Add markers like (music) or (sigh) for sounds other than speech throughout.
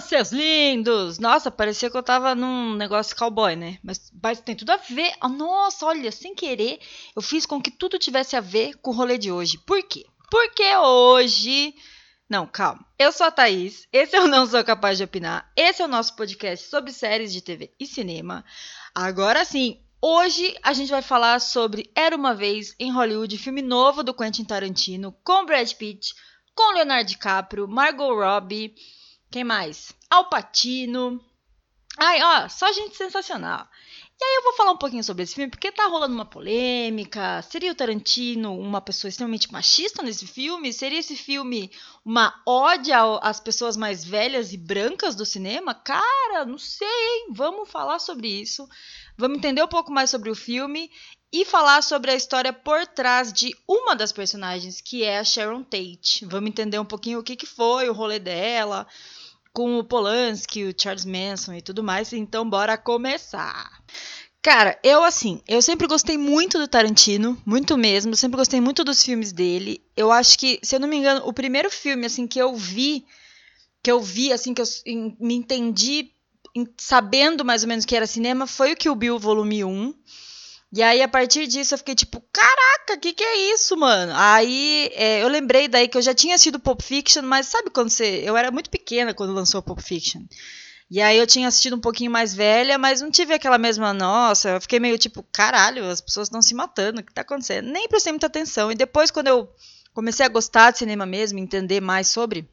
Olá, seus lindos! Nossa, parecia que eu tava num negócio cowboy, né? Mas, mas tem tudo a ver. Ah, nossa, olha, sem querer, eu fiz com que tudo tivesse a ver com o rolê de hoje. Por quê? Porque hoje. Não, calma. Eu sou a Thaís, esse eu não sou capaz de opinar. Esse é o nosso podcast sobre séries de TV e cinema. Agora sim, hoje a gente vai falar sobre Era uma Vez em Hollywood, filme novo do Quentin Tarantino, com Brad Pitt, com Leonardo DiCaprio, Margot Robbie. Quem mais? Alpatino. Ai, ó, só gente sensacional. E aí eu vou falar um pouquinho sobre esse filme, porque tá rolando uma polêmica. Seria o Tarantino uma pessoa extremamente machista nesse filme? Seria esse filme uma ódia às pessoas mais velhas e brancas do cinema? Cara, não sei, hein? Vamos falar sobre isso. Vamos entender um pouco mais sobre o filme e falar sobre a história por trás de uma das personagens, que é a Sharon Tate. Vamos entender um pouquinho o que, que foi o rolê dela, com o Polanski, o Charles Manson e tudo mais. Então, bora começar. Cara, eu assim, eu sempre gostei muito do Tarantino, muito mesmo, sempre gostei muito dos filmes dele. Eu acho que, se eu não me engano, o primeiro filme assim que eu vi, que eu vi assim que eu me entendi sabendo mais ou menos que era cinema foi o Kill Bill volume 1. E aí, a partir disso, eu fiquei tipo, caraca, o que, que é isso, mano? Aí é, eu lembrei daí que eu já tinha assistido Pulp Fiction, mas sabe quando você. Eu era muito pequena quando lançou Pulp Fiction. E aí eu tinha assistido um pouquinho mais velha, mas não tive aquela mesma, nossa, eu fiquei meio tipo, caralho, as pessoas estão se matando, o que tá acontecendo? Nem prestei muita atenção. E depois, quando eu comecei a gostar de cinema mesmo, entender mais sobre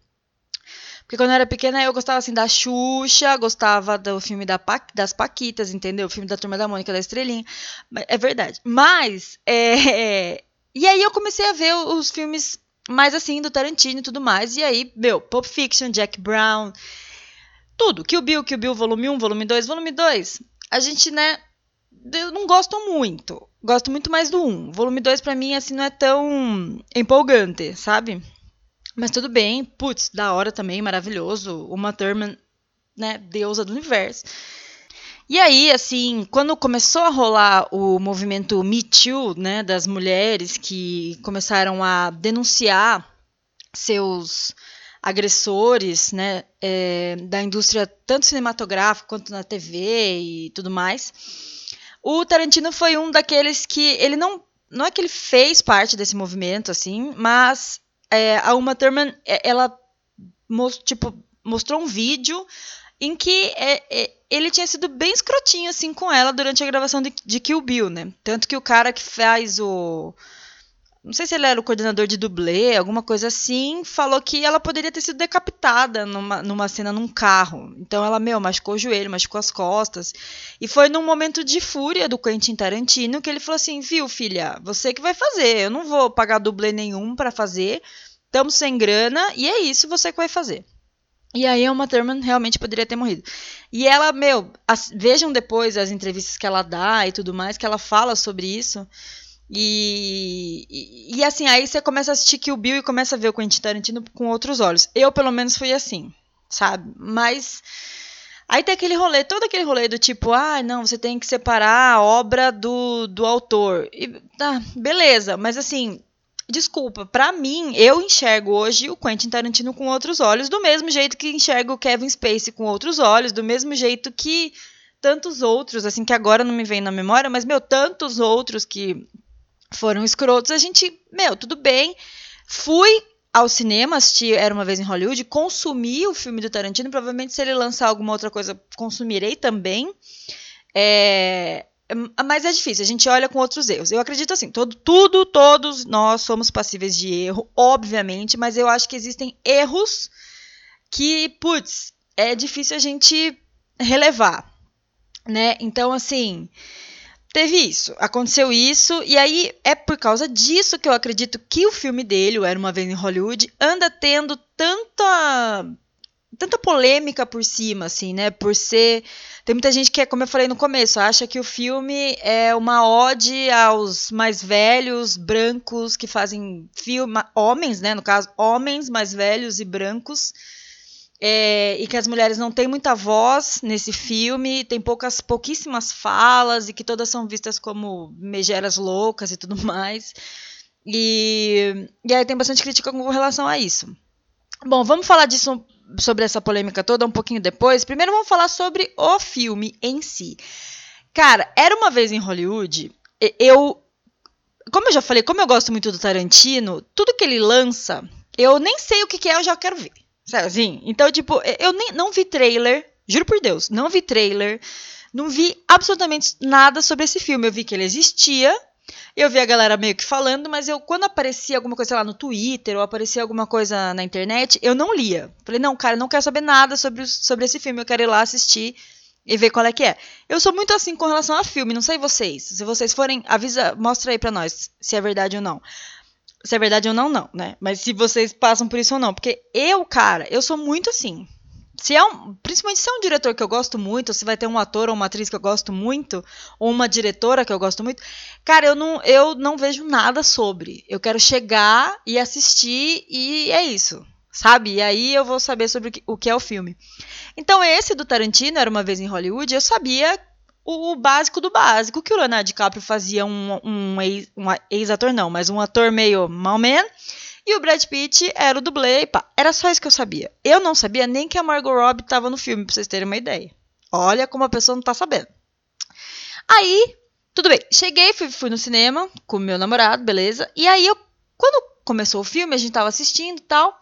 porque quando eu era pequena eu gostava assim da Xuxa, gostava do filme da pa das Paquitas, entendeu? O filme da Turma da Mônica da Estrelinha. É verdade. Mas, é... e aí eu comecei a ver os filmes mais assim do Tarantino e tudo mais. E aí, meu, Pulp Fiction, Jack Brown, tudo. Kill Bill, Kill Bill, volume 1, volume 2, volume 2. A gente, né, eu não gosto muito. Gosto muito mais do 1. Volume 2 para mim assim não é tão empolgante, sabe? Mas tudo bem, putz, da hora também, maravilhoso. Uma Thurman, né, deusa do universo. E aí, assim, quando começou a rolar o movimento Me Too, né, das mulheres que começaram a denunciar seus agressores, né, é, da indústria tanto cinematográfica quanto na TV e tudo mais, o Tarantino foi um daqueles que ele não, não é que ele fez parte desse movimento, assim, mas é, a Uma Thurman, é, ela tipo, mostrou um vídeo em que é, é, ele tinha sido bem escrotinho assim com ela durante a gravação de, de Kill Bill, né? Tanto que o cara que faz o não sei se ele era o coordenador de dublê, alguma coisa assim, falou que ela poderia ter sido decapitada numa, numa cena num carro. Então ela, meu, machucou o joelho, machucou as costas. E foi num momento de fúria do Quentin Tarantino que ele falou assim: viu, filha, você que vai fazer, eu não vou pagar dublê nenhum para fazer, estamos sem grana, e é isso você que vai fazer. E aí a Uma Thurman realmente poderia ter morrido. E ela, meu, as, vejam depois as entrevistas que ela dá e tudo mais, que ela fala sobre isso. E, e, e, assim, aí você começa a assistir Kill Bill e começa a ver o Quentin Tarantino com outros olhos. Eu, pelo menos, fui assim, sabe? Mas. Aí tem aquele rolê, todo aquele rolê do tipo, ah, não, você tem que separar a obra do, do autor. E, ah, beleza, mas assim, desculpa, para mim, eu enxergo hoje o Quentin Tarantino com outros olhos, do mesmo jeito que enxergo o Kevin Spacey com outros olhos, do mesmo jeito que tantos outros, assim, que agora não me vem na memória, mas, meu, tantos outros que foram escrotos, a gente, meu, tudo bem. Fui ao cinema, assisti Era Uma Vez em Hollywood, consumi o filme do Tarantino, provavelmente se ele lançar alguma outra coisa, consumirei também. É, mas é difícil, a gente olha com outros erros. Eu acredito assim, todo, tudo, todos nós somos passíveis de erro, obviamente, mas eu acho que existem erros que, putz, é difícil a gente relevar, né? Então, assim, teve isso, aconteceu isso, e aí é por causa disso que eu acredito que o filme dele, o Era Uma Vez em Hollywood, anda tendo tanta tanta polêmica por cima, assim, né? Por ser. Tem muita gente que, como eu falei no começo, acha que o filme é uma ode aos mais velhos, brancos, que fazem filme. Homens, né? No caso, homens mais velhos e brancos é, e que as mulheres não têm muita voz nesse filme, tem poucas, pouquíssimas falas e que todas são vistas como megeras loucas e tudo (laughs) mais. E, e aí tem bastante crítica com relação a isso. Bom, vamos falar disso sobre essa polêmica toda um pouquinho depois. Primeiro vamos falar sobre o filme em si. Cara, era uma vez em Hollywood, eu como eu já falei, como eu gosto muito do Tarantino, tudo que ele lança, eu nem sei o que, que é, eu já quero ver. Assim? Então, tipo, eu nem, não vi trailer, juro por Deus, não vi trailer, não vi absolutamente nada sobre esse filme. Eu vi que ele existia, eu vi a galera meio que falando, mas eu, quando aparecia alguma coisa lá no Twitter ou aparecia alguma coisa na internet, eu não lia. Falei, não, cara, não quero saber nada sobre, sobre esse filme, eu quero ir lá assistir e ver qual é que é. Eu sou muito assim com relação a filme, não sei vocês. Se vocês forem, avisa, mostra aí pra nós se é verdade ou não. Se é verdade ou não, não, né? Mas se vocês passam por isso ou não. Porque eu, cara, eu sou muito assim. Se é um, principalmente se é um diretor que eu gosto muito, se vai ter um ator ou uma atriz que eu gosto muito, ou uma diretora que eu gosto muito, cara, eu não, eu não vejo nada sobre. Eu quero chegar e assistir e é isso sabe? E aí eu vou saber sobre o que é o filme. Então, esse do Tarantino, Era Uma Vez em Hollywood, eu sabia o básico do básico, que o Leonardo DiCaprio fazia um, um, ex, um ex-ator, não, mas um ator meio malman, e o Brad Pitt era o dublê, e pá, era só isso que eu sabia. Eu não sabia nem que a Margot Robbie estava no filme, pra vocês terem uma ideia. Olha como a pessoa não tá sabendo. Aí, tudo bem, cheguei, fui, fui no cinema com o meu namorado, beleza, e aí eu, quando começou o filme, a gente tava assistindo e tal,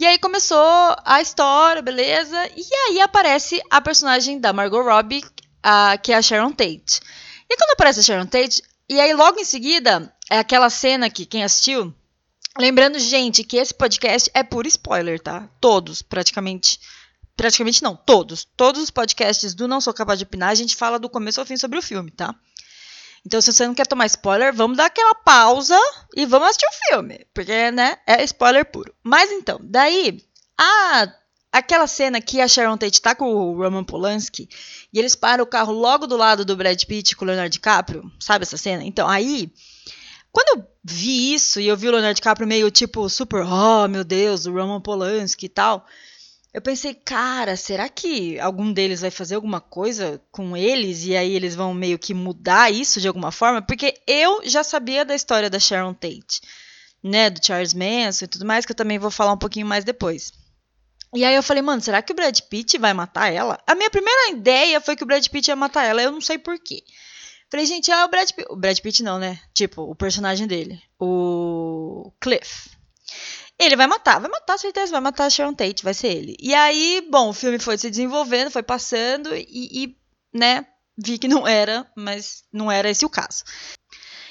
e aí começou a história, beleza? E aí aparece a personagem da Margot Robbie, que é a Sharon Tate. E quando aparece a Sharon Tate, e aí logo em seguida, é aquela cena que quem assistiu. Lembrando, gente, que esse podcast é por spoiler, tá? Todos, praticamente. Praticamente não, todos. Todos os podcasts do Não Sou Capaz de Opinar, a gente fala do começo ao fim sobre o filme, tá? Então, se você não quer tomar spoiler, vamos dar aquela pausa e vamos assistir o filme. Porque, né, é spoiler puro. Mas então, daí, a, aquela cena que a Sharon Tate tá com o Roman Polanski e eles param o carro logo do lado do Brad Pitt com o Leonardo DiCaprio, sabe essa cena? Então, aí, quando eu vi isso e eu vi o Leonardo DiCaprio meio tipo super, oh meu Deus, o Roman Polanski e tal eu pensei, cara, será que algum deles vai fazer alguma coisa com eles e aí eles vão meio que mudar isso de alguma forma? Porque eu já sabia da história da Sharon Tate, né, do Charles Manson e tudo mais, que eu também vou falar um pouquinho mais depois. E aí eu falei, mano, será que o Brad Pitt vai matar ela? A minha primeira ideia foi que o Brad Pitt ia matar ela, eu não sei porquê. Falei, gente, é o Brad Pitt. O Brad Pitt não, né? Tipo, o personagem dele. O Cliff. Ele vai matar, vai matar, certeza, vai matar a Sharon Tate, vai ser ele. E aí, bom, o filme foi se desenvolvendo, foi passando e, e, né, vi que não era, mas não era esse o caso.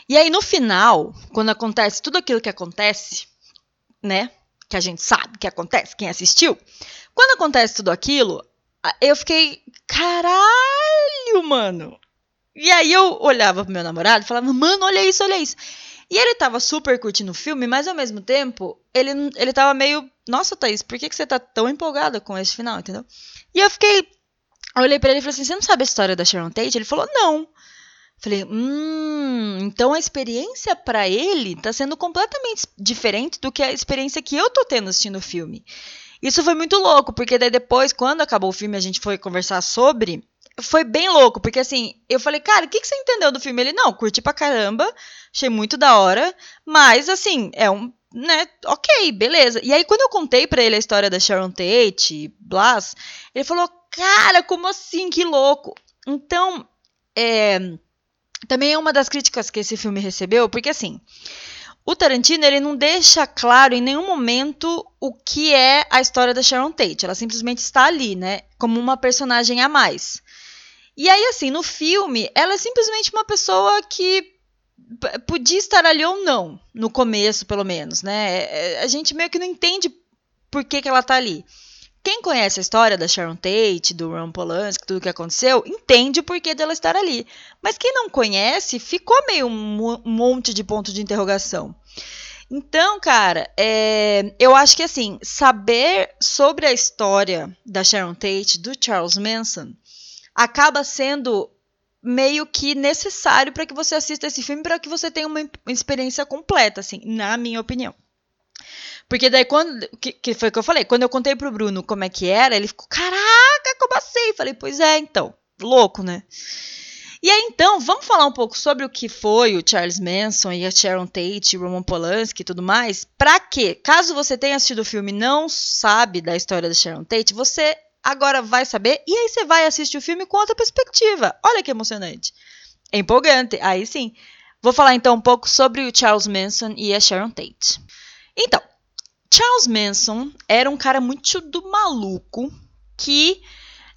E aí, no final, quando acontece tudo aquilo que acontece, né, que a gente sabe que acontece, quem assistiu, quando acontece tudo aquilo, eu fiquei, caralho, mano. E aí eu olhava pro meu namorado e falava, mano, olha isso, olha isso. E ele tava super curtindo o filme, mas ao mesmo tempo, ele, ele tava meio. Nossa, Thaís, por que, que você tá tão empolgada com esse final, entendeu? E eu fiquei. Olhei pra ele e falei assim: Você não sabe a história da Sharon Tate? Ele falou: Não. Falei, hum, então a experiência para ele tá sendo completamente diferente do que a experiência que eu tô tendo assistindo o filme. Isso foi muito louco, porque daí depois, quando acabou o filme, a gente foi conversar sobre foi bem louco, porque assim, eu falei, cara, o que, que você entendeu do filme? Ele, não, curti pra caramba, achei muito da hora, mas assim, é um, né, ok, beleza. E aí, quando eu contei para ele a história da Sharon Tate, Blas, ele falou, cara, como assim, que louco. Então, é, também é uma das críticas que esse filme recebeu, porque assim, o Tarantino ele não deixa claro em nenhum momento o que é a história da Sharon Tate. Ela simplesmente está ali, né, como uma personagem a mais. E aí, assim, no filme, ela é simplesmente uma pessoa que podia estar ali ou não, no começo, pelo menos, né? É, é, a gente meio que não entende por que, que ela tá ali. Quem conhece a história da Sharon Tate, do Ron Polanski, tudo que aconteceu, entende o porquê dela estar ali. Mas quem não conhece, ficou meio um monte de ponto de interrogação. Então, cara, é, eu acho que assim, saber sobre a história da Sharon Tate, do Charles Manson, acaba sendo meio que necessário para que você assista esse filme para que você tenha uma experiência completa, assim, na minha opinião. Porque daí quando. Que, que foi o que eu falei? Quando eu contei pro Bruno como é que era, ele ficou, caraca, como assim? Falei, pois é, então. Louco, né? E aí, então, vamos falar um pouco sobre o que foi o Charles Manson e a Sharon Tate, Roman Polanski e tudo mais, para que, caso você tenha assistido o filme e não sabe da história da Sharon Tate, você agora vai saber e aí você vai assistir o filme com outra perspectiva. Olha que emocionante. É empolgante. Aí sim. Vou falar então um pouco sobre o Charles Manson e a Sharon Tate. Então, Charles Manson era um cara muito do maluco que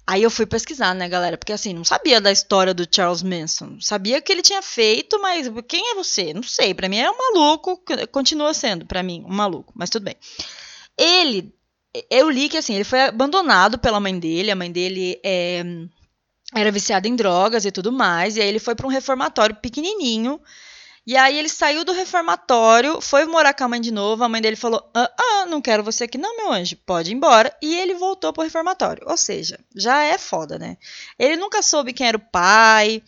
Aí eu fui pesquisar, né, galera? Porque assim, não sabia da história do Charles Manson. Sabia que ele tinha feito, mas quem é você? Não sei. Para mim é um maluco, continua sendo para mim um maluco, mas tudo bem. Ele, eu li que assim, ele foi abandonado pela mãe dele. A mãe dele é, era viciada em drogas e tudo mais. E aí ele foi para um reformatório pequenininho e aí ele saiu do reformatório, foi morar com a mãe de novo. A mãe dele falou: Ah, ah não quero você aqui, não, meu anjo, pode ir embora. E ele voltou pro reformatório. Ou seja, já é foda, né? Ele nunca soube quem era o pai.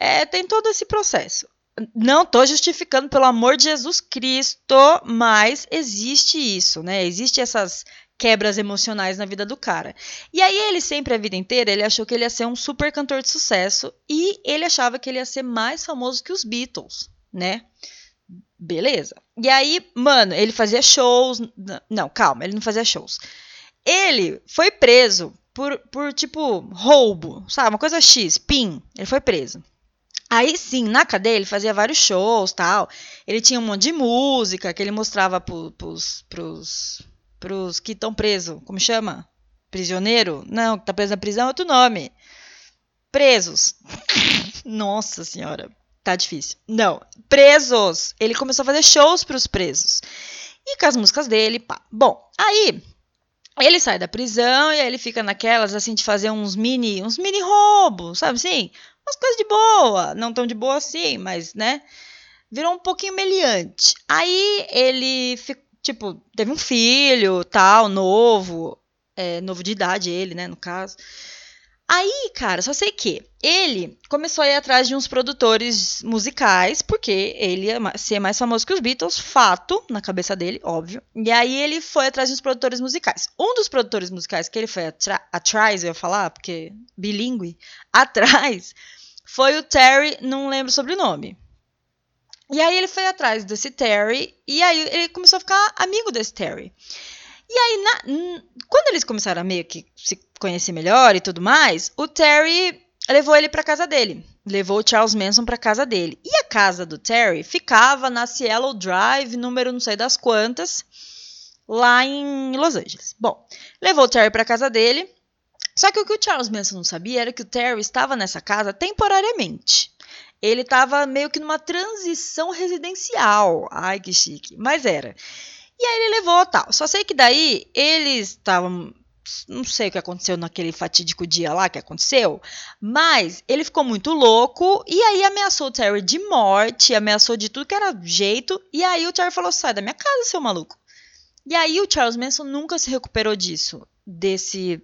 É, tem todo esse processo. Não tô justificando, pelo amor de Jesus Cristo, mas existe isso, né? Existe essas quebras emocionais na vida do cara. E aí ele sempre a vida inteira, ele achou que ele ia ser um super cantor de sucesso e ele achava que ele ia ser mais famoso que os Beatles né? Beleza. E aí, mano, ele fazia shows. Não, calma, ele não fazia shows. Ele foi preso por, por tipo, roubo, sabe? Uma coisa X, PIN. Ele foi preso. Aí sim, na cadeia ele fazia vários shows tal. Ele tinha um monte de música que ele mostrava pro, pros, pros, pros que estão presos. Como chama? Prisioneiro? Não, que tá preso na prisão é outro nome. Presos. (laughs) Nossa senhora. Tá difícil. Não. Presos. Ele começou a fazer shows para os presos. E com as músicas dele, pá. Bom, aí ele sai da prisão e aí ele fica naquelas assim de fazer uns mini, uns mini roubos, sabe assim? Umas coisas de boa, não tão de boa assim, mas né? Virou um pouquinho meliante. Aí ele tipo, teve um filho, tal, novo, é, novo de idade ele, né, no caso. Aí, cara, só sei que ele começou a ir atrás de uns produtores musicais, porque ele ia ser mais famoso que os Beatles, fato, na cabeça dele, óbvio. E aí ele foi atrás de uns produtores musicais. Um dos produtores musicais que ele foi atrás, eu ia falar, porque bilíngue, (laughs) atrás, foi o Terry, não lembro o sobrenome. E aí ele foi atrás desse Terry, e aí ele começou a ficar amigo desse Terry. E aí, na, quando eles começaram a meio que se conhecer melhor e tudo mais, o Terry levou ele para casa dele. Levou o Charles Manson para casa dele. E a casa do Terry ficava na Cielo Drive, número não sei das quantas, lá em Los Angeles. Bom, levou o Terry para casa dele. Só que o que o Charles Manson não sabia era que o Terry estava nessa casa temporariamente. Ele estava meio que numa transição residencial. Ai, que chique. Mas era. E aí ele levou tal. Só sei que daí eles estavam. Não sei o que aconteceu naquele fatídico dia lá que aconteceu, mas ele ficou muito louco e aí ameaçou o Terry de morte, ameaçou de tudo que era jeito. E aí o Terry falou: sai da minha casa, seu maluco. E aí o Charles Manson nunca se recuperou disso, desse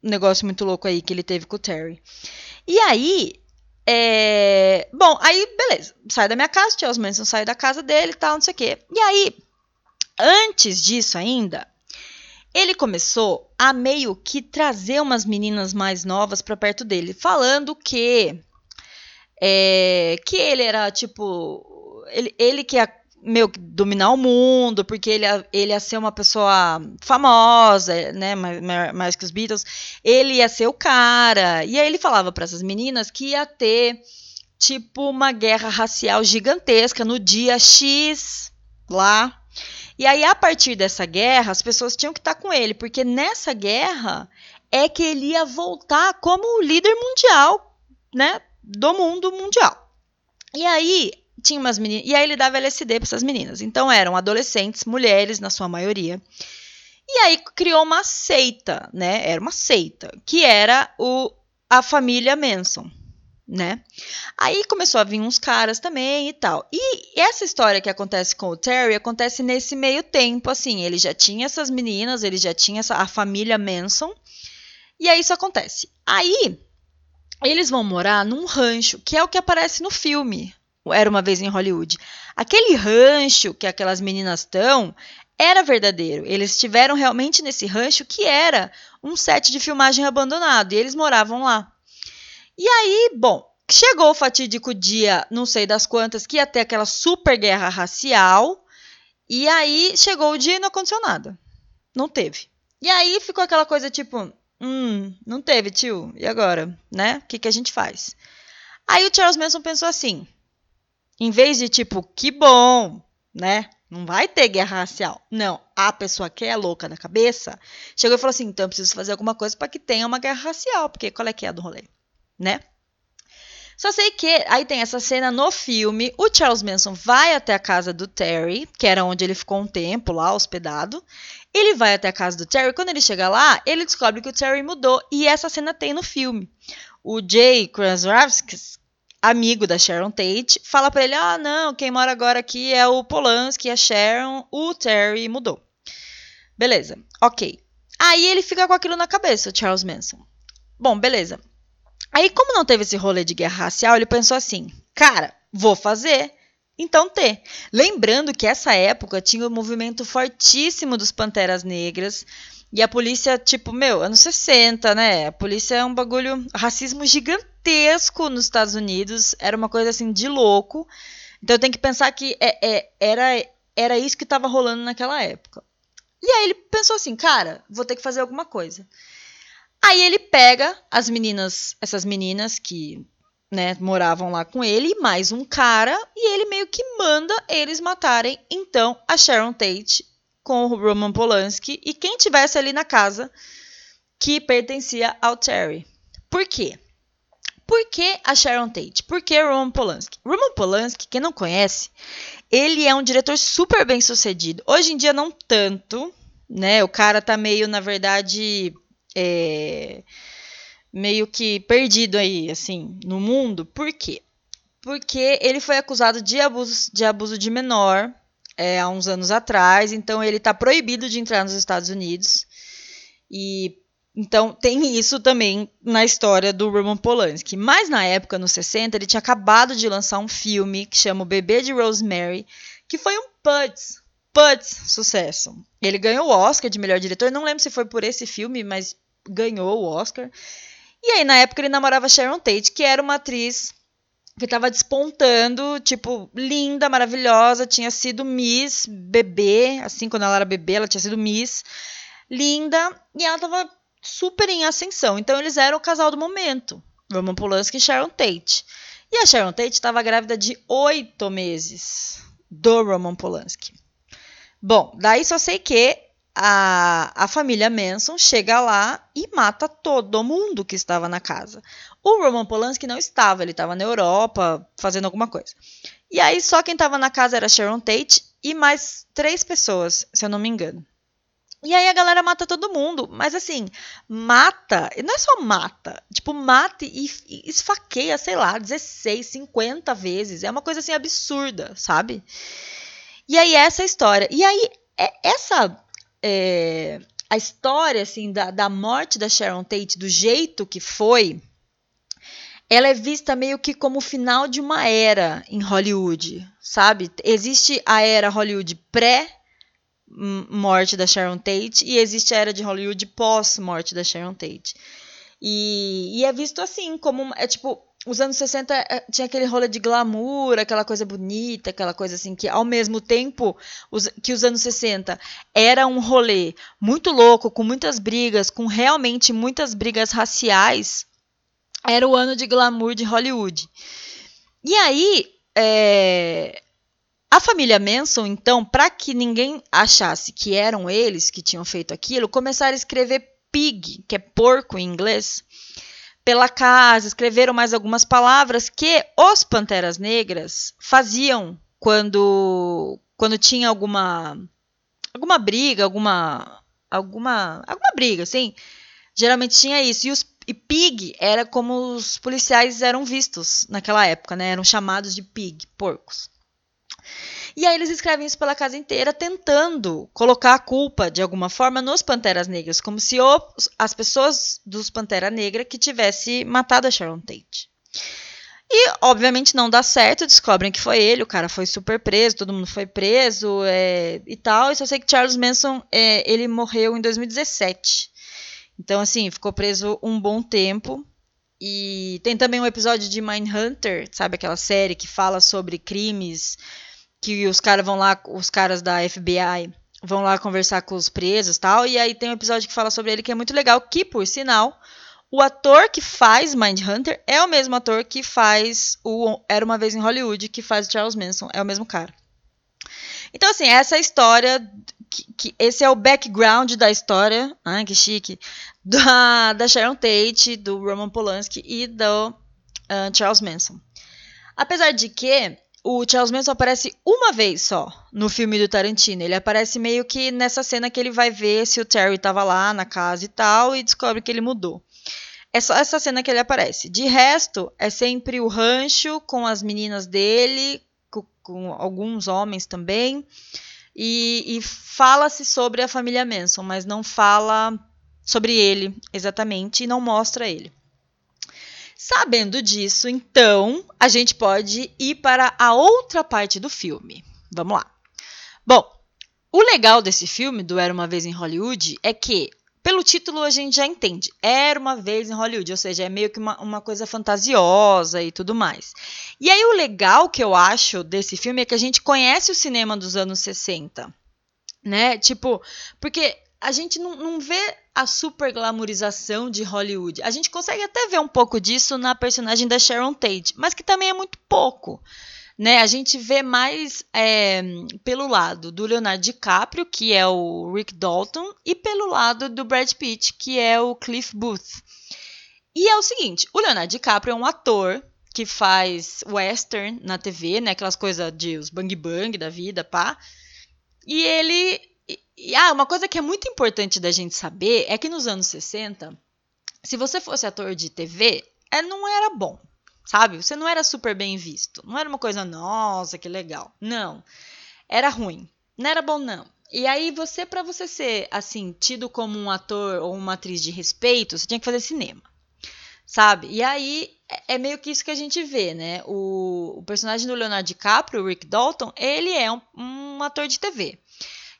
negócio muito louco aí que ele teve com o Terry. E aí, é... bom, aí beleza, sai da minha casa, Charles Manson sai da casa dele e tal, não sei o quê. E aí, Antes disso ainda, ele começou a meio que trazer umas meninas mais novas para perto dele, falando que é, que ele era tipo ele, ele que ia meio que dominar o mundo, porque ele, ele ia ser uma pessoa famosa, né, mais, mais que os Beatles, ele ia ser o cara. E aí ele falava para essas meninas que ia ter tipo uma guerra racial gigantesca no dia X lá e aí, a partir dessa guerra, as pessoas tinham que estar com ele, porque nessa guerra é que ele ia voltar como o líder mundial, né? Do mundo mundial. E aí, tinha umas meninas. E aí, ele dava LSD para essas meninas. Então, eram adolescentes, mulheres, na sua maioria. E aí, criou uma seita, né? Era uma seita, que era o, a família Manson né? Aí começou a vir uns caras também e tal. E essa história que acontece com o Terry acontece nesse meio tempo, assim, ele já tinha essas meninas, ele já tinha essa, a família Manson, e aí isso acontece. Aí eles vão morar num rancho, que é o que aparece no filme. Era uma vez em Hollywood. Aquele rancho que aquelas meninas estão era verdadeiro. Eles estiveram realmente nesse rancho que era um set de filmagem abandonado e eles moravam lá. E aí, bom, chegou o fatídico dia, não sei das quantas, que ia ter aquela super guerra racial. E aí chegou o dia e não aconteceu nada. Não teve. E aí ficou aquela coisa tipo, hum, não teve, tio. E agora, né? O que, que a gente faz? Aí o Charles Manson pensou assim: em vez de tipo, que bom, né? Não vai ter guerra racial. Não, a pessoa que é louca da cabeça chegou e falou assim: então eu preciso fazer alguma coisa para que tenha uma guerra racial, porque qual é que é do rolê, né? Só sei que aí tem essa cena no filme. O Charles Manson vai até a casa do Terry, que era onde ele ficou um tempo lá hospedado. Ele vai até a casa do Terry. Quando ele chega lá, ele descobre que o Terry mudou. E essa cena tem no filme. O Jay Krasinski, amigo da Sharon Tate, fala para ele: Ah, não, quem mora agora aqui é o Polanski, a Sharon, o Terry mudou. Beleza, ok. Aí ele fica com aquilo na cabeça, o Charles Manson. Bom, beleza. Aí, como não teve esse rolê de guerra racial, ele pensou assim: cara, vou fazer. Então ter. Lembrando que essa época tinha o um movimento fortíssimo dos Panteras Negras. E a polícia, tipo, meu, anos 60, né? A polícia é um bagulho. Racismo gigantesco nos Estados Unidos. Era uma coisa assim de louco. Então tem que pensar que é, é, era, era isso que estava rolando naquela época. E aí ele pensou assim, cara, vou ter que fazer alguma coisa. Aí ele pega as meninas, essas meninas que né, moravam lá com ele, mais um cara, e ele meio que manda eles matarem então a Sharon Tate com o Roman Polanski e quem tivesse ali na casa que pertencia ao Terry. Por quê? Por que a Sharon Tate? Por que Roman Polanski? Roman Polanski, quem não conhece, ele é um diretor super bem sucedido. Hoje em dia não tanto, né? O cara tá meio, na verdade, é, meio que perdido aí, assim, no mundo. Por quê? Porque ele foi acusado de abuso de, abuso de menor é, há uns anos atrás, então ele está proibido de entrar nos Estados Unidos. E então tem isso também na história do Roman Polanski. Mas na época, nos 60, ele tinha acabado de lançar um filme que chama O Bebê de Rosemary, que foi um putz, putz sucesso. Ele ganhou o Oscar de melhor diretor, não lembro se foi por esse filme, mas ganhou o Oscar. E aí, na época, ele namorava Sharon Tate, que era uma atriz que estava despontando, tipo, linda, maravilhosa, tinha sido Miss bebê, assim, quando ela era bebê, ela tinha sido Miss, linda, e ela estava super em ascensão. Então, eles eram o casal do momento, Roman Polanski e Sharon Tate. E a Sharon Tate estava grávida de oito meses do Roman Polanski. Bom, daí só sei que a, a família Manson chega lá e mata todo mundo que estava na casa. O Roman Polanski não estava, ele estava na Europa fazendo alguma coisa. E aí só quem estava na casa era Sharon Tate e mais três pessoas, se eu não me engano. E aí a galera mata todo mundo, mas assim, mata, não é só mata, tipo, mata e, e esfaqueia, sei lá, 16, 50 vezes. É uma coisa assim absurda, sabe? E aí essa é a história. E aí é, essa é, a história assim da, da morte da Sharon Tate do jeito que foi, ela é vista meio que como o final de uma era em Hollywood, sabe? Existe a era Hollywood pré morte da Sharon Tate e existe a era de Hollywood pós morte da Sharon Tate. E, e é visto assim como é tipo os anos 60 eh, tinha aquele rolê de glamour, aquela coisa bonita, aquela coisa assim que ao mesmo tempo os, que os anos 60 era um rolê muito louco, com muitas brigas, com realmente muitas brigas raciais, era o ano de glamour de Hollywood. E aí, é, a família Manson, então, para que ninguém achasse que eram eles que tinham feito aquilo, começaram a escrever pig, que é porco em inglês, pela casa, escreveram mais algumas palavras que os Panteras Negras faziam quando quando tinha alguma alguma briga, alguma alguma alguma briga, assim. Geralmente tinha isso. E os e pig era como os policiais eram vistos naquela época, né? Eram chamados de pig, porcos. E aí eles escrevem isso pela casa inteira, tentando colocar a culpa, de alguma forma, nos Panteras Negras, como se o, as pessoas dos Pantera Negra que tivesse matado a Sharon Tate. E, obviamente, não dá certo, descobrem que foi ele, o cara foi super preso, todo mundo foi preso é, e tal. E só sei que Charles Manson, é, ele morreu em 2017. Então, assim, ficou preso um bom tempo. E tem também um episódio de Mindhunter, sabe aquela série que fala sobre crimes que os caras vão lá, os caras da FBI vão lá conversar com os presos, tal, e aí tem um episódio que fala sobre ele que é muito legal, que por sinal, o ator que faz Mindhunter é o mesmo ator que faz o Era uma vez em Hollywood, que faz o Charles Manson, é o mesmo cara. Então assim, essa é história que, que, esse é o background da história, ah, que chique, da, da Sharon Tate, do Roman Polanski e do uh, Charles Manson. Apesar de que o Charles Manson aparece uma vez só no filme do Tarantino. Ele aparece meio que nessa cena que ele vai ver se o Terry estava lá na casa e tal e descobre que ele mudou. É só essa cena que ele aparece. De resto, é sempre o rancho com as meninas dele, com, com alguns homens também. E, e fala-se sobre a família Manson, mas não fala sobre ele exatamente e não mostra ele. Sabendo disso, então, a gente pode ir para a outra parte do filme. Vamos lá. Bom, o legal desse filme, do Era uma Vez em Hollywood, é que, pelo título a gente já entende. Era uma vez em Hollywood, ou seja, é meio que uma, uma coisa fantasiosa e tudo mais. E aí, o legal que eu acho desse filme é que a gente conhece o cinema dos anos 60. Né? Tipo, porque a gente não, não vê a super glamorização de Hollywood. A gente consegue até ver um pouco disso na personagem da Sharon Tate, mas que também é muito pouco. Né? A gente vê mais é, pelo lado do Leonardo DiCaprio, que é o Rick Dalton, e pelo lado do Brad Pitt, que é o Cliff Booth. E é o seguinte, o Leonardo DiCaprio é um ator que faz western na TV, né? Aquelas coisas de os bang bang da vida, pá. E ele ah, uma coisa que é muito importante da gente saber é que nos anos 60, se você fosse ator de TV, é, não era bom, sabe? Você não era super bem visto. Não era uma coisa, nossa, que legal. Não. Era ruim. Não era bom, não. E aí, você, para você ser, assim, tido como um ator ou uma atriz de respeito, você tinha que fazer cinema. Sabe? E aí, é, é meio que isso que a gente vê, né? O, o personagem do Leonardo DiCaprio, o Rick Dalton, ele é um, um ator de TV.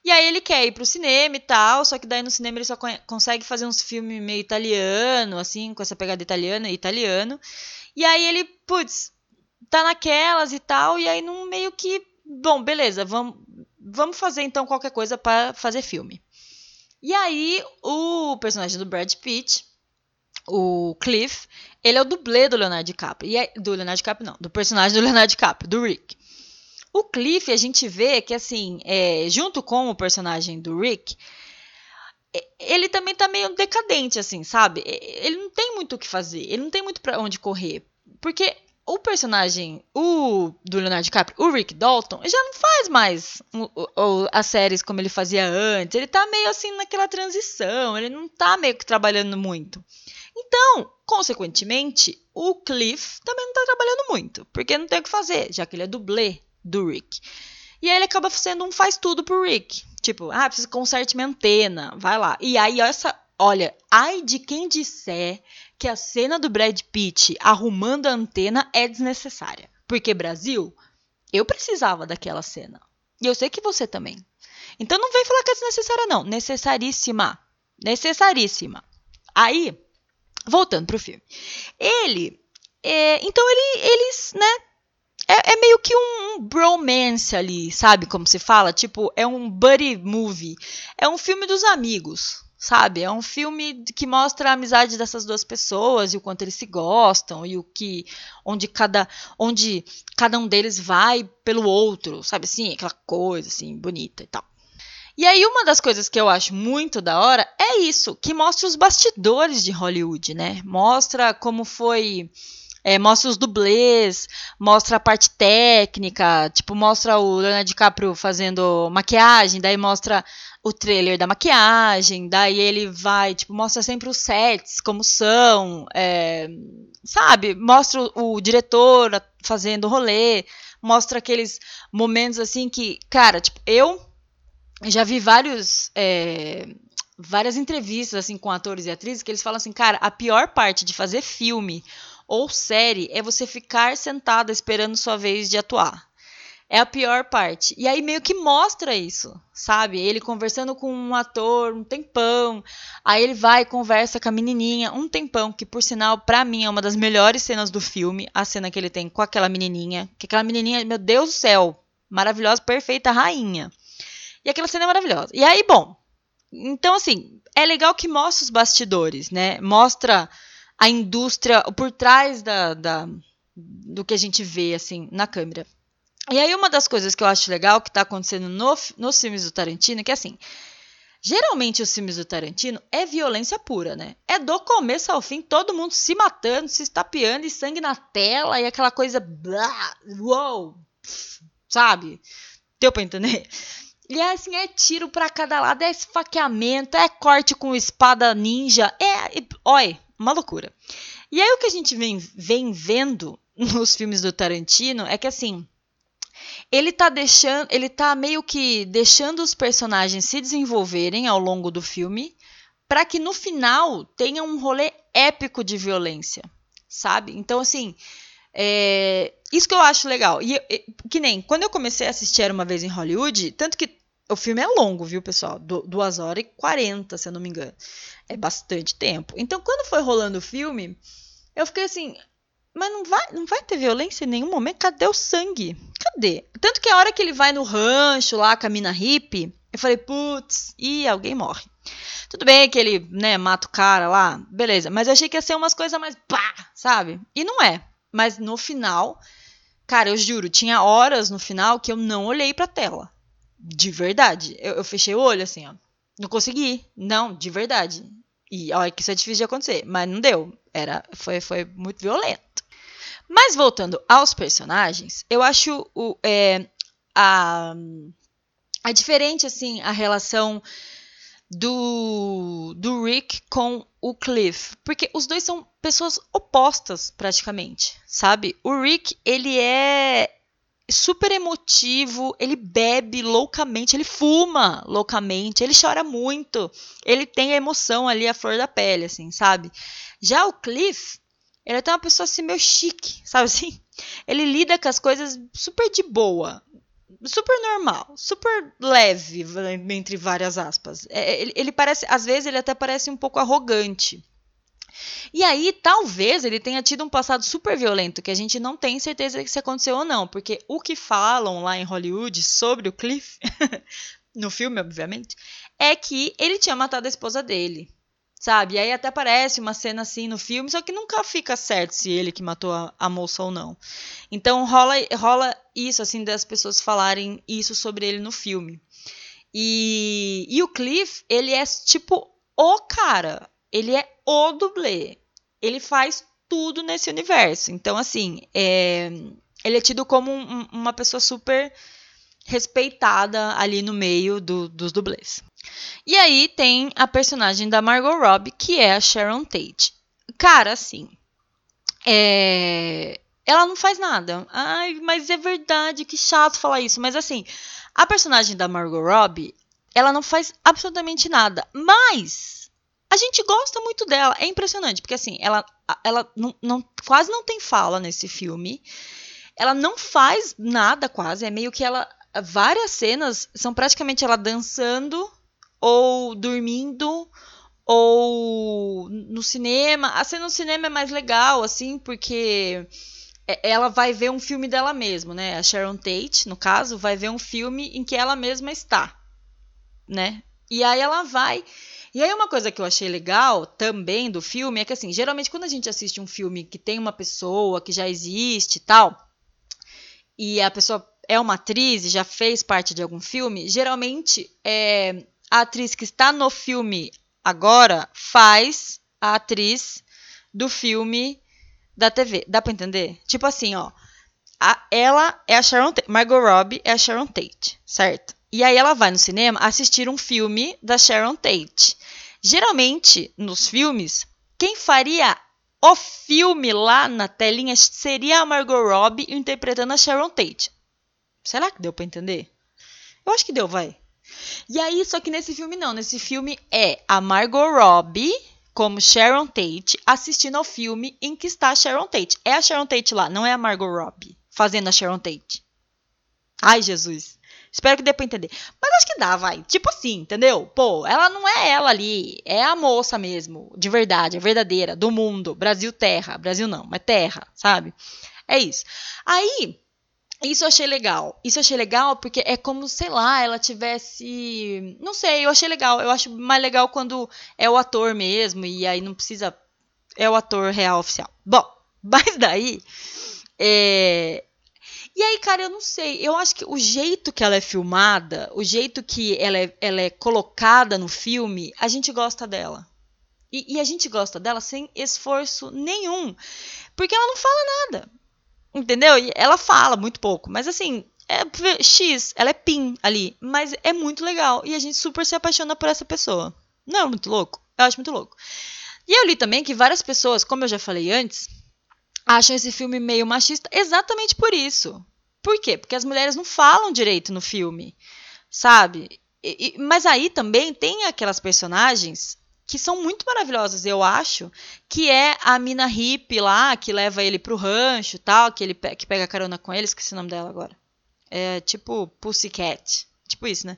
E aí ele quer ir pro cinema e tal, só que daí no cinema ele só consegue fazer uns filmes meio italiano, assim, com essa pegada italiana e italiano. E aí ele, putz, tá naquelas e tal, e aí num meio que, bom, beleza, vamos, vamos fazer então qualquer coisa para fazer filme. E aí o personagem do Brad Pitt, o Cliff, ele é o dublê do Leonardo DiCaprio. E é, do Leonardo DiCaprio não, do personagem do Leonardo DiCaprio, do Rick. O Cliff, a gente vê que, assim, é, junto com o personagem do Rick, ele também tá meio decadente, assim, sabe? Ele não tem muito o que fazer, ele não tem muito para onde correr. Porque o personagem, o do Leonardo DiCaprio, o Rick Dalton, já não faz mais o, o, as séries como ele fazia antes. Ele tá meio assim naquela transição, ele não tá meio que trabalhando muito. Então, consequentemente, o Cliff também não tá trabalhando muito, porque não tem o que fazer, já que ele é dublê do Rick. E aí ele acaba sendo um faz tudo pro Rick. Tipo, ah, precisa conserte minha antena, vai lá. E aí essa, olha, ai de quem disser que a cena do Brad Pitt arrumando a antena é desnecessária. Porque Brasil, eu precisava daquela cena. E eu sei que você também. Então não vem falar que é desnecessária não, necessaríssima. Necessaríssima. Aí, voltando pro filme. Ele é, então ele, eles, né, é, é, meio que um, bromance ali, sabe como se fala? Tipo, é um buddy movie. É um filme dos amigos, sabe? É um filme que mostra a amizade dessas duas pessoas e o quanto eles se gostam e o que onde cada onde cada um deles vai pelo outro, sabe assim, aquela coisa assim bonita e tal. E aí uma das coisas que eu acho muito da hora é isso, que mostra os bastidores de Hollywood, né? Mostra como foi é, mostra os dublês, mostra a parte técnica, tipo, mostra o Leonardo DiCaprio fazendo maquiagem, daí mostra o trailer da maquiagem, daí ele vai, tipo, mostra sempre os sets, como são, é, sabe? Mostra o, o diretor fazendo rolê, mostra aqueles momentos assim que, cara, tipo, eu já vi vários. É, várias entrevistas assim com atores e atrizes que eles falam assim, cara, a pior parte de fazer filme ou série é você ficar sentada esperando sua vez de atuar. é a pior parte. E aí meio que mostra isso, sabe? Ele conversando com um ator um tempão, aí ele vai e conversa com a menininha um tempão, que por sinal para mim é uma das melhores cenas do filme, a cena que ele tem com aquela menininha, que aquela menininha, meu Deus do céu, maravilhosa, perfeita rainha. E aquela cena é maravilhosa. E aí, bom, então assim, é legal que mostra os bastidores, né? Mostra a indústria por trás da, da do que a gente vê assim na câmera. E aí, uma das coisas que eu acho legal que está acontecendo no, nos filmes do Tarantino é que, assim, geralmente os filmes do Tarantino é violência pura, né? É do começo ao fim, todo mundo se matando, se estapeando e sangue na tela e aquela coisa. Blá, uou, sabe? Deu pra entender? E é assim, é tiro pra cada lado, é esfaqueamento, é corte com espada ninja, é. Olha, uma loucura. E aí o que a gente vem, vem vendo (laughs) nos filmes do Tarantino é que assim ele tá deixando, ele tá meio que deixando os personagens se desenvolverem ao longo do filme, para que no final tenha um rolê épico de violência, sabe? Então assim, é, isso que eu acho legal. E, e, que nem quando eu comecei a assistir Era uma vez em Hollywood, tanto que o filme é longo, viu, pessoal? Du duas horas e quarenta, se eu não me engano. É bastante tempo. Então, quando foi rolando o filme, eu fiquei assim, mas não vai, não vai ter violência em nenhum momento. Cadê o sangue? Cadê? Tanto que a hora que ele vai no rancho lá com a mina hippie, eu falei, putz, e alguém morre. Tudo bem que ele, né, mata o cara lá, beleza. Mas eu achei que ia ser umas coisas mais pá, sabe? E não é. Mas no final, cara, eu juro, tinha horas no final que eu não olhei pra tela. De verdade. Eu, eu fechei o olho assim, ó. Não consegui. Não, de verdade. E olha que isso é difícil de acontecer. Mas não deu. Era, foi, foi muito violento. Mas voltando aos personagens, eu acho o, é, a, a diferente assim a relação do, do Rick com o Cliff, porque os dois são pessoas opostas praticamente, sabe? O Rick ele é super emotivo, ele bebe loucamente, ele fuma loucamente, ele chora muito, ele tem a emoção ali a flor da pele, assim, sabe? Já o Cliff ele é até uma pessoa assim meio chique, (laughs) sabe assim? Ele lida com as coisas super de boa, super normal, super leve, entre várias aspas. É, ele, ele, parece, às vezes, ele até parece um pouco arrogante. E aí, talvez ele tenha tido um passado super violento, que a gente não tem certeza isso aconteceu ou não, porque o que falam lá em Hollywood sobre o Cliff, (laughs) no filme, obviamente, é que ele tinha matado a esposa dele sabe? E aí até aparece uma cena assim no filme, só que nunca fica certo se ele que matou a, a, moça ou não. Então rola, rola isso, assim, das pessoas falarem isso sobre ele no filme. E, e o Cliff, ele é tipo o cara, ele é o dublê. Ele faz tudo nesse universo. Então, assim, é, ele é tido como um, uma pessoa super respeitada ali no meio do, dos dublês. E aí tem a personagem da Margot Robbie, que é a Sharon Tate. Cara, assim, é... ela não faz nada. Ai, mas é verdade, que chato falar isso. Mas assim, a personagem da Margot Robbie, ela não faz absolutamente nada. Mas a gente gosta muito dela. É impressionante, porque assim, ela, ela não, não, quase não tem fala nesse filme. Ela não faz nada quase. É meio que ela. Várias cenas são praticamente ela dançando ou dormindo, ou no cinema. A cena no cinema é mais legal, assim, porque é, ela vai ver um filme dela mesma, né? A Sharon Tate, no caso, vai ver um filme em que ela mesma está, né? E aí ela vai. E aí uma coisa que eu achei legal também do filme é que assim, geralmente quando a gente assiste um filme que tem uma pessoa que já existe e tal, e a pessoa é uma atriz e já fez parte de algum filme, geralmente é, a atriz que está no filme agora faz a atriz do filme da TV. Dá pra entender? Tipo assim, ó. A, ela é a Sharon Tate. Margot Robbie é a Sharon Tate, certo? E aí ela vai no cinema assistir um filme da Sharon Tate. Geralmente, nos filmes, quem faria o filme lá na telinha seria a Margot Robbie interpretando a Sharon Tate. Será que deu para entender? Eu acho que deu, vai. E aí, só que nesse filme não. Nesse filme é a Margot Robbie como Sharon Tate assistindo ao filme em que está a Sharon Tate. É a Sharon Tate lá, não é a Margot Robbie fazendo a Sharon Tate. Ai, Jesus. Espero que dê pra entender. Mas acho que dá, vai. Tipo assim, entendeu? Pô, ela não é ela ali. É a moça mesmo. De verdade, é verdadeira. Do mundo. Brasil terra. Brasil não, mas terra, sabe? É isso. Aí, isso eu achei legal. Isso eu achei legal porque é como, sei lá, ela tivesse. Não sei, eu achei legal. Eu acho mais legal quando é o ator mesmo. E aí não precisa. É o ator real oficial. Bom, (laughs) mas daí. É, e aí, cara, eu não sei. Eu acho que o jeito que ela é filmada, o jeito que ela é, ela é colocada no filme, a gente gosta dela. E, e, a gente gosta dela sem esforço nenhum. Porque ela não fala nada. Entendeu? E ela fala muito pouco. Mas assim, é X, ela é PIN ali. Mas é muito legal. E a gente super se apaixona por essa pessoa. Não é muito louco? Eu acho muito louco. E eu li também que várias pessoas, como eu já falei antes, acham esse filme meio machista exatamente por isso. Por quê? Porque as mulheres não falam direito no filme, sabe? E, e, mas aí também tem aquelas personagens que são muito maravilhosas, eu acho, que é a mina hippie lá, que leva ele pro rancho tal, que ele que pega carona com ele, esqueci o nome dela agora. É tipo Pussycat, tipo isso, né?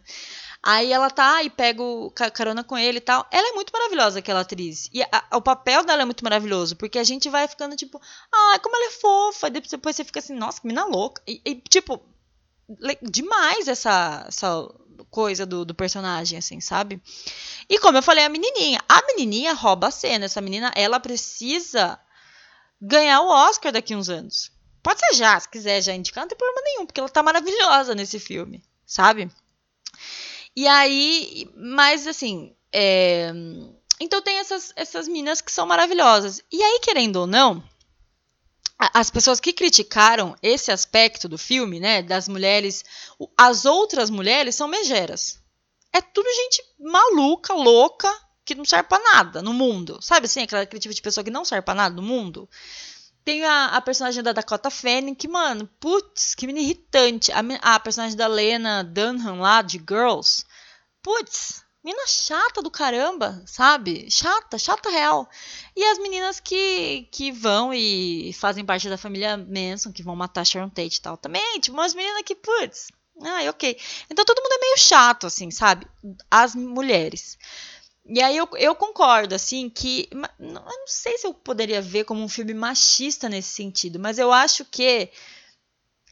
Aí ela tá e pega o carona com ele e tal. Ela é muito maravilhosa, aquela atriz. E a, o papel dela é muito maravilhoso, porque a gente vai ficando tipo, ah, como ela é fofa. Depois você fica assim, nossa, que mina louca. E, e tipo, demais essa, essa coisa do, do, personagem, assim, sabe? E como eu falei, a menininha. A menininha rouba a cena. Essa menina, ela precisa ganhar o Oscar daqui uns anos. Pode ser já, se quiser já indicar, não tem problema nenhum, porque ela tá maravilhosa nesse filme, sabe? E aí, mas assim, é... então tem essas, essas minas que são maravilhosas. E aí, querendo ou não, as pessoas que criticaram esse aspecto do filme, né, das mulheres, as outras mulheres são megeras. É tudo gente maluca, louca, que não serve pra nada no mundo. Sabe assim, aquela tipo de pessoa que não serve pra nada no mundo? Tem a, a personagem da Dakota Fanning, que, mano, putz, que menina irritante. A, a personagem da Lena Dunham lá, de Girls. Putz, menina chata do caramba, sabe? Chata, chata real. E as meninas que, que vão e fazem parte da família Manson, que vão matar Sharon Tate e tal. Também, tipo, umas meninas que, putz, ai, ok. Então todo mundo é meio chato, assim, sabe? As mulheres. E aí eu, eu concordo, assim, que. Eu não sei se eu poderia ver como um filme machista nesse sentido, mas eu acho que.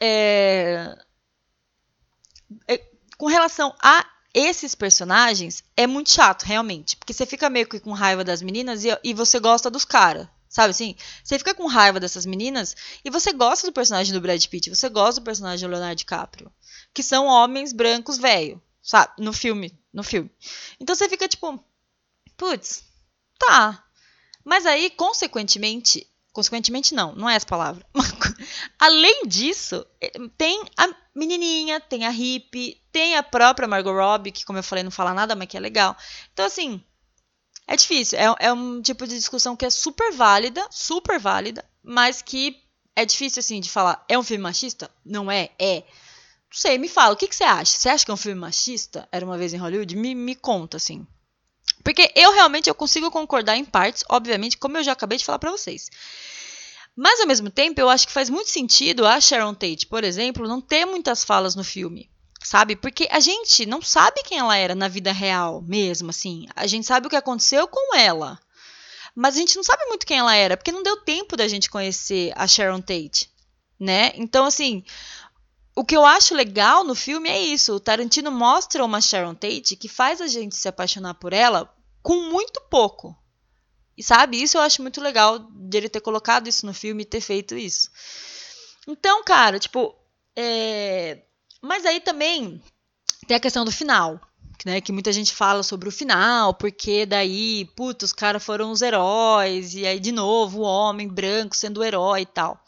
É, é, com relação a esses personagens, é muito chato, realmente. Porque você fica meio que com raiva das meninas e, e você gosta dos caras. Sabe assim? Você fica com raiva dessas meninas e você gosta do personagem do Brad Pitt, você gosta do personagem do Leonardo DiCaprio. Que são homens brancos velho, sabe? No filme. No filme. Então você fica tipo Putz, tá. Mas aí, consequentemente, consequentemente não, não é essa palavra. (laughs) Além disso, eh, tem a menininha, tem a hippie, tem a própria Margot Robbie, que como eu falei não fala nada, mas que é legal. Então assim, é difícil, é, é um tipo de discussão que é super válida, super válida, mas que é difícil assim de falar, é um filme machista? Não é, é. Não sei, me fala, o que, que você acha? Você acha que é um filme machista? Era uma vez em Hollywood? Me, me conta, assim. Porque eu realmente eu consigo concordar em partes, obviamente, como eu já acabei de falar para vocês. Mas ao mesmo tempo, eu acho que faz muito sentido a Sharon Tate, por exemplo, não ter muitas falas no filme, sabe? Porque a gente não sabe quem ela era na vida real, mesmo assim. A gente sabe o que aconteceu com ela. Mas a gente não sabe muito quem ela era, porque não deu tempo da gente conhecer a Sharon Tate, né? Então, assim, o que eu acho legal no filme é isso. O Tarantino mostra uma Sharon Tate que faz a gente se apaixonar por ela com muito pouco. E sabe, isso eu acho muito legal de ele ter colocado isso no filme e ter feito isso. Então, cara, tipo. É... Mas aí também tem a questão do final. Né, que muita gente fala sobre o final, porque daí, puta, os caras foram os heróis, e aí de novo o homem branco sendo o herói e tal.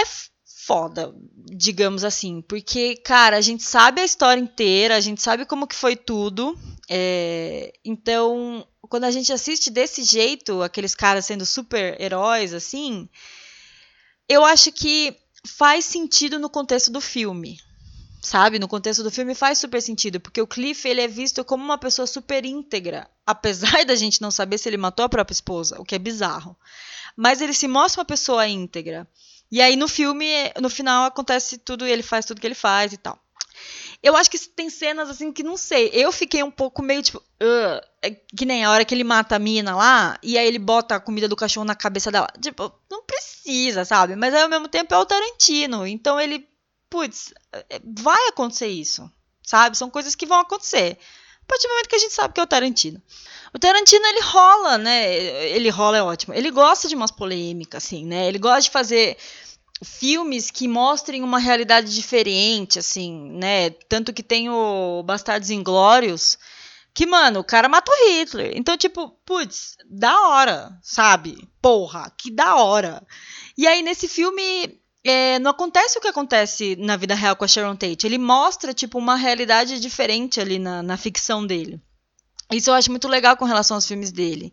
É foda, digamos assim, porque, cara, a gente sabe a história inteira, a gente sabe como que foi tudo, é, então, quando a gente assiste desse jeito, aqueles caras sendo super heróis, assim, eu acho que faz sentido no contexto do filme, sabe? No contexto do filme faz super sentido, porque o Cliff ele é visto como uma pessoa super íntegra, apesar da gente não saber se ele matou a própria esposa, o que é bizarro. Mas ele se mostra uma pessoa íntegra. E aí no filme, no final acontece tudo, ele faz tudo que ele faz e tal. Eu acho que tem cenas assim que não sei. Eu fiquei um pouco meio tipo. Uh, que nem a hora que ele mata a mina lá e aí ele bota a comida do cachorro na cabeça dela. Tipo, não precisa, sabe? Mas aí ao mesmo tempo é o Tarantino. Então ele. Putz, é, vai acontecer isso. Sabe? São coisas que vão acontecer. A partir do momento que a gente sabe que é o Tarantino. O Tarantino, ele rola, né? Ele rola é ótimo. Ele gosta de umas polêmicas, assim, né? Ele gosta de fazer filmes que mostrem uma realidade diferente, assim, né? Tanto que tem o Bastardos Inglórios, que, mano, o cara matou Hitler. Então, tipo, putz, da hora, sabe? Porra, que da hora. E aí, nesse filme, é, não acontece o que acontece na vida real com a Sharon Tate. Ele mostra, tipo, uma realidade diferente ali na, na ficção dele. Isso eu acho muito legal com relação aos filmes dele.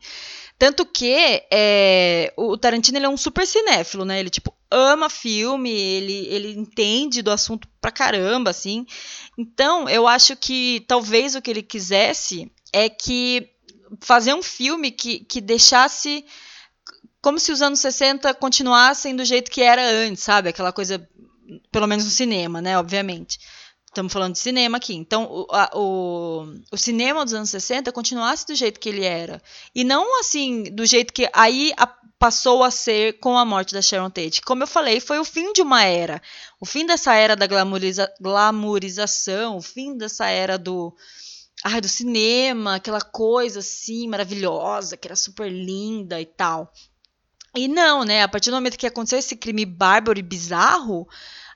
Tanto que é, o Tarantino ele é um super cinéfilo, né? Ele, tipo, ama filme, ele, ele entende do assunto pra caramba, assim. Então, eu acho que talvez o que ele quisesse é que fazer um filme que, que deixasse como se os anos 60 continuassem do jeito que era antes, sabe? Aquela coisa, pelo menos no cinema, né? Obviamente. Estamos falando de cinema aqui. Então, o, a, o, o, cinema dos anos 60 continuasse do jeito que ele era. E não assim, do jeito que aí a, passou a ser com a morte da Sharon Tate. Como eu falei, foi o fim de uma era. O fim dessa era da glamouriza, glamourização, o fim dessa era do. Ai, do cinema, aquela coisa assim maravilhosa, que era super linda e tal. E não, né? A partir do momento que aconteceu esse crime bárbaro e bizarro,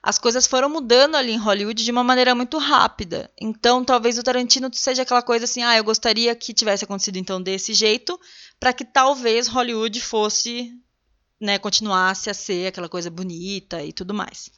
as coisas foram mudando ali em Hollywood de uma maneira muito rápida. Então, talvez o Tarantino seja aquela coisa assim, ah, eu gostaria que tivesse acontecido então desse jeito, para que talvez Hollywood fosse, né, continuasse a ser aquela coisa bonita e tudo mais.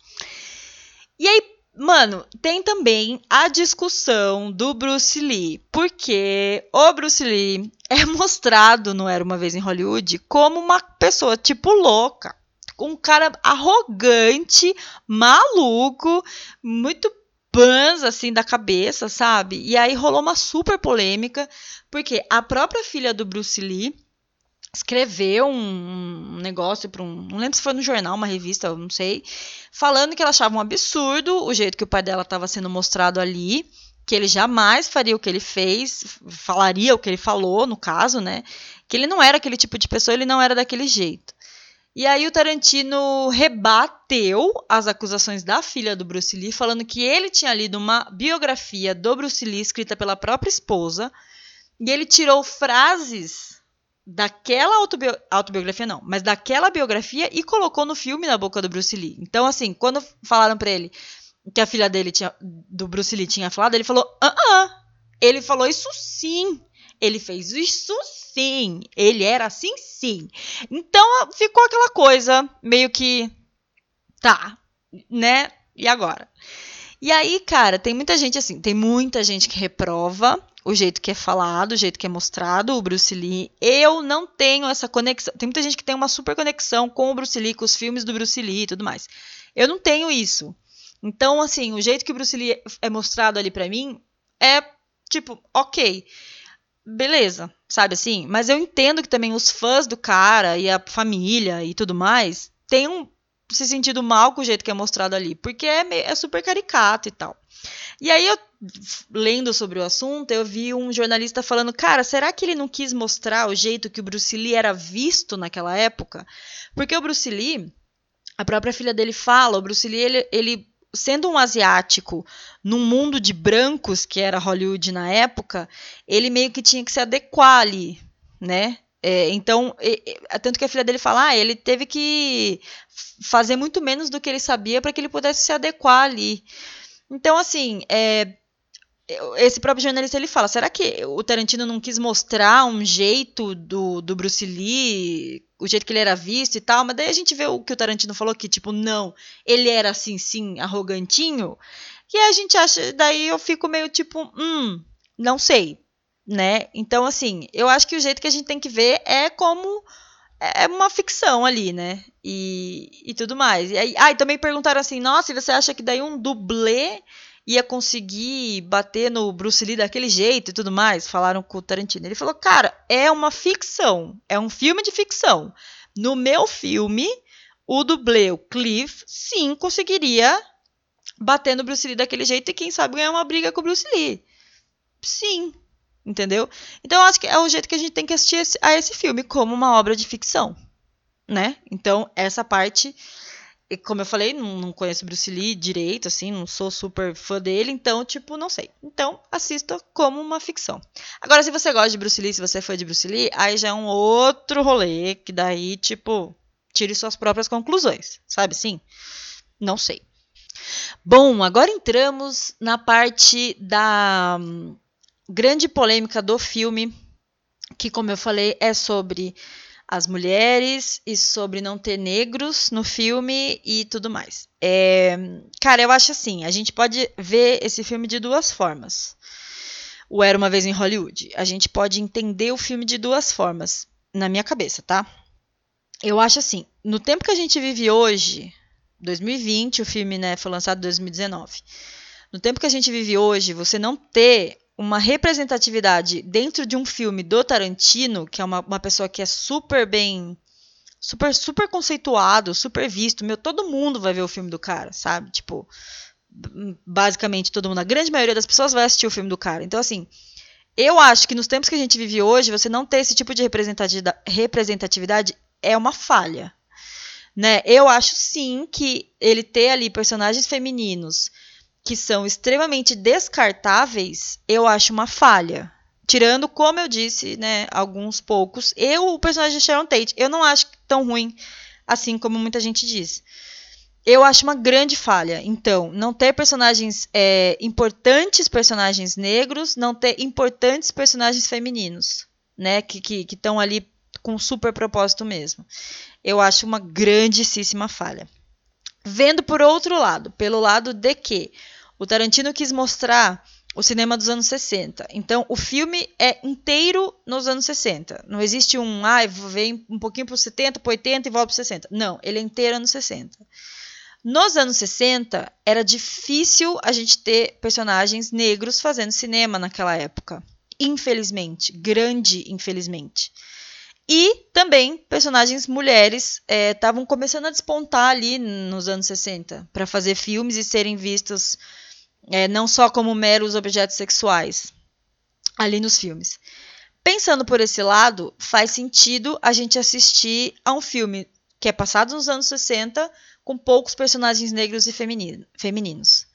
E aí, mano, tem também a discussão do Bruce Lee, porque o Bruce Lee (laughs) é mostrado no Era uma vez em Hollywood como uma pessoa tipo louca um cara arrogante, maluco, muito pans assim da cabeça, sabe? E aí rolou uma super polêmica, porque a própria filha do Bruce Lee escreveu um, negócio para um, não lembro se foi no jornal, uma revista, não sei, falando que ela achava um absurdo o jeito que o pai dela estava sendo mostrado ali, que ele jamais faria o que ele fez, falaria o que ele falou, no caso, né? Que ele não era aquele tipo de pessoa, ele não era daquele jeito. E aí o Tarantino rebateu as acusações da filha do Bruce Lee, falando que ele tinha lido uma biografia do Bruce Lee escrita pela própria esposa, e ele tirou frases daquela autobi autobiografia não, mas daquela biografia e colocou no filme na boca do Bruce Lee. Então assim, quando falaram para ele que a filha dele tinha do Bruce Lee tinha falado, ele falou: "Ah, ah, ele falou isso sim. Ele fez isso sim. Ele era assim sim. Então ficou aquela coisa meio que. Tá, né? E agora? E aí, cara, tem muita gente assim, tem muita gente que reprova o jeito que é falado, o jeito que é mostrado o Bruce Lee. Eu não tenho essa conexão. Tem muita gente que tem uma super conexão com o Bruce Lee, com os filmes do Bruce Lee e tudo mais. Eu não tenho isso. Então, assim, o jeito que o Bruce Lee é mostrado ali para mim é tipo, ok beleza, sabe assim? Mas eu entendo que também os fãs do cara e a família e tudo mais tenham se sentido mal com o jeito que é mostrado ali, porque é, é super caricato e tal. E aí eu lendo sobre o assunto, eu vi um jornalista falando, cara, será que ele não quis mostrar o jeito que o Bruce Lee era visto naquela época? Porque o Bruce Lee, a própria filha dele fala, o Bruce Lee ele, ele sendo um asiático num mundo de brancos, que era Hollywood na época, ele meio que tinha que se adequar ali, né? É, então, é, tanto que a filha dele fala, ah, ele teve que fazer muito menos do que ele sabia para que ele pudesse se adequar ali. Então, assim, é, esse próprio jornalista ele fala: será que o Tarantino não quis mostrar um jeito do, do Bruce Lee, o jeito que ele era visto e tal? Mas daí a gente vê o que o Tarantino falou: que, tipo, não, ele era assim, sim, arrogantinho. E a gente acha, daí eu fico meio tipo, hum, não sei, né? Então, assim, eu acho que o jeito que a gente tem que ver é como é uma ficção ali, né? E, e tudo mais. E aí, ah, e também perguntaram assim: nossa, você acha que daí um dublê ia conseguir bater no Bruce Lee daquele jeito e tudo mais, falaram com o Tarantino. Ele falou, cara, é uma ficção, é um filme de ficção. No meu filme, o dublê, o Cliff, sim conseguiria bater no Bruce Lee daquele jeito e quem sabe ganhar uma briga com o Bruce Lee. Sim, entendeu? Então eu acho que é o jeito que a gente tem que assistir esse, a esse filme como uma obra de ficção, né? Então essa parte como eu falei, não, conheço Bruce Lee direito, assim, não sou super fã dele, então, tipo, não sei. Então, assista como uma ficção. Agora, se você gosta de Bruce Lee, se você é fã de Bruce Lee, aí já é um outro rolê, que daí, tipo, tire suas próprias conclusões, sabe sim? Não sei. Bom, agora entramos na parte da grande polêmica do filme, que, como eu falei, é sobre as mulheres e sobre não ter negros no filme e tudo mais. É, cara, eu acho assim, a gente pode ver esse filme de duas formas. O Era Uma Vez em Hollywood. A gente pode entender o filme de duas formas, na minha cabeça, tá? Eu acho assim, no tempo que a gente vive hoje, 2020, o filme né, foi lançado em 2019. No tempo que a gente vive hoje, você não ter uma representatividade dentro de um filme do Tarantino, que é uma, uma pessoa que é super bem. Super, super conceituado, super visto. Meu, todo mundo vai ver o filme do cara, sabe? Tipo, basicamente todo mundo. A grande maioria das pessoas vai assistir o filme do cara. Então, assim, eu acho que nos tempos que a gente vive hoje, você não ter esse tipo de representatividade é uma falha. Né? Eu acho sim que ele ter ali personagens femininos que são extremamente descartáveis, eu acho uma falha. Tirando, como eu disse, né, alguns poucos. Eu, o personagem de Sharon Tate, eu não acho tão ruim assim como muita gente diz. Eu acho uma grande falha. Então, não ter personagens é, importantes, personagens negros, não ter importantes personagens femininos, né, que estão que, que ali com super propósito mesmo. Eu acho uma grandíssima falha. Vendo por outro lado, pelo lado de que o Tarantino quis mostrar o cinema dos anos 60. Então, o filme é inteiro nos anos 60. Não existe um, ah, vem um pouquinho para os 70, para 80 e volta para 60. Não, ele é inteiro anos 60. Nos anos 60, era difícil a gente ter personagens negros fazendo cinema naquela época. Infelizmente, grande infelizmente. E também personagens mulheres estavam é, começando a despontar ali nos anos 60 para fazer filmes e serem vistos é, não só como meros objetos sexuais ali nos filmes. Pensando por esse lado, faz sentido a gente assistir a um filme que é passado nos anos 60 com poucos personagens negros e femininos.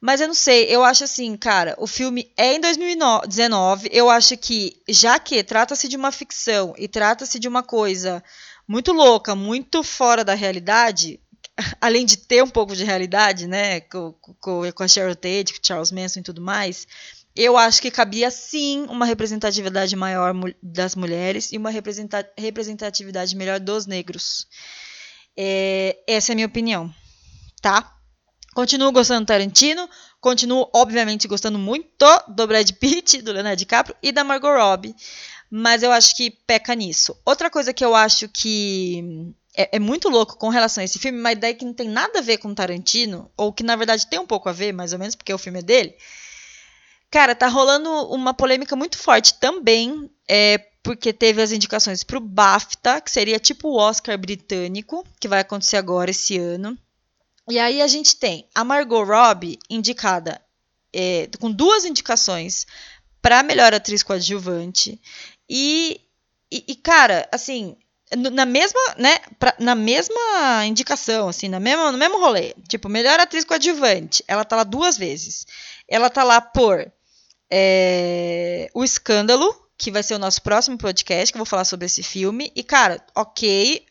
Mas eu não sei, eu acho assim, cara, o filme é em 2019, eu acho que, já que trata-se de uma ficção e trata-se de uma coisa muito louca, muito fora da realidade, (laughs) além de ter um pouco de realidade, né, com, com, a Cheryl Tate, com Charles Manson e tudo mais, eu acho que cabia sim uma representatividade maior das mulheres e uma representatividade melhor dos negros. É, essa é a minha opinião, tá? Continuo gostando do Tarantino, continuo, obviamente, gostando muito do Brad Pitt, do Leonardo DiCaprio e da Margot Robbie, mas eu acho que peca nisso. Outra coisa que eu acho que é, é, muito louco com relação a esse filme, uma ideia que não tem nada a ver com Tarantino, ou que na verdade tem um pouco a ver, mais ou menos, porque o filme é dele. Cara, tá rolando uma polêmica muito forte também, é, porque teve as indicações pro BAFTA, que seria tipo o Oscar britânico, que vai acontecer agora esse ano. E aí a gente tem a Margot Robbie indicada é, com duas indicações para melhor atriz coadjuvante. E, e, e, cara, assim, na mesma, né, pra, na mesma indicação, assim, na mesma, no mesmo rolê. Tipo, melhor atriz coadjuvante. Ela tá lá duas vezes. Ela tá lá por é, O Escândalo, que vai ser o nosso próximo podcast, que eu vou falar sobre esse filme. E, cara, ok.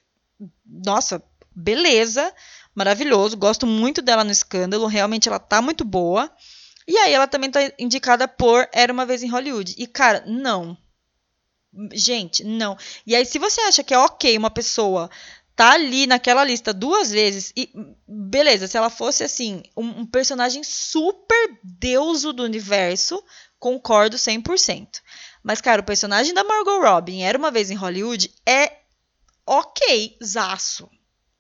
Nossa, beleza. Maravilhoso. Gosto muito dela no Escândalo. Realmente ela tá muito boa. E aí ela também tá indicada por Era Uma Vez em Hollywood. E, cara, não Gente, não. E aí, se você acha que é ok uma pessoa tá ali naquela lista duas vezes, e beleza, se ela fosse assim, um, um personagem super deuso do universo, concordo 100%. Mas, cara, o personagem da Margot Robbie era uma vez em Hollywood é ok, zaço,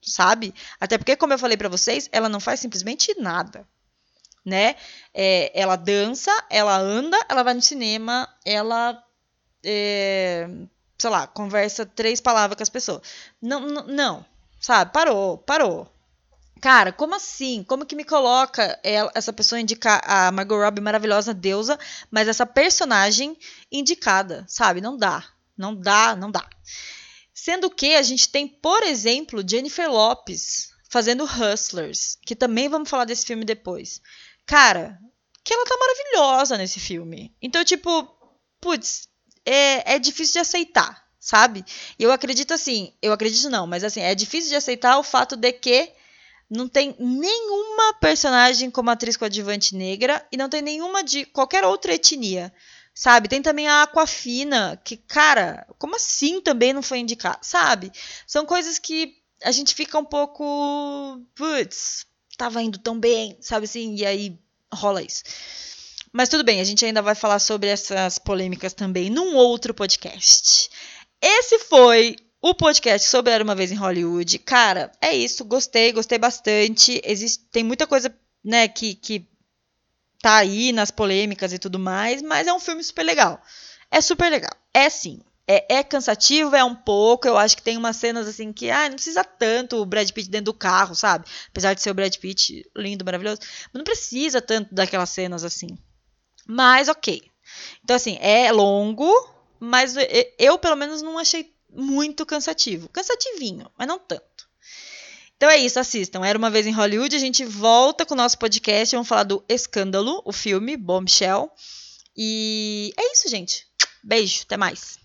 sabe? Até porque, como eu falei para vocês, ela não faz simplesmente nada, né? É, ela dança, ela anda, ela vai no cinema, ela é, sei lá, conversa três palavras com as pessoas. Não, não, não, sabe? Parou, parou. Cara, como assim? Como que me coloca ela, essa pessoa indicar a Margot Robbie maravilhosa deusa, mas essa personagem indicada, sabe? Não dá. Não dá, não dá. Sendo que a gente tem, por exemplo, Jennifer Lopes fazendo Hustlers, que também vamos falar desse filme depois. Cara, que ela tá maravilhosa nesse filme. Então, tipo, putz, é, é difícil de aceitar, sabe? Eu acredito assim, eu acredito não, mas assim, é difícil de aceitar o fato de que não tem nenhuma personagem como atriz coadjuvante negra e não tem nenhuma de qualquer outra etnia. Sabe? Tem também a Aquafina, que, cara, como assim também não foi indicada? Sabe? São coisas que a gente fica um pouco. Putz, tava indo tão bem, sabe assim? E aí rola isso. Mas tudo bem, a gente ainda vai falar sobre essas polêmicas também num outro podcast. Esse foi o podcast sobre Era Uma Vez em Hollywood, cara, é isso. Gostei, gostei bastante. Existe, tem muita coisa, né, que, que tá aí nas polêmicas e tudo mais, mas é um filme super legal. É super legal. É sim. É, é, cansativo, é um pouco. Eu acho que tem umas cenas assim que, ah, não precisa tanto o Brad Pitt dentro do carro, sabe? Apesar de ser o Brad Pitt lindo, maravilhoso. Mas não precisa tanto daquelas cenas assim. Mas ok. Então, assim, é longo, mas eu, pelo menos, não achei muito cansativo. Cansativinho, mas não tanto. Então é isso, assistam. Era uma vez em Hollywood, a gente volta com o nosso podcast, vamos falar do Escândalo, o filme Bombshell. E é isso, gente. Beijo, até mais.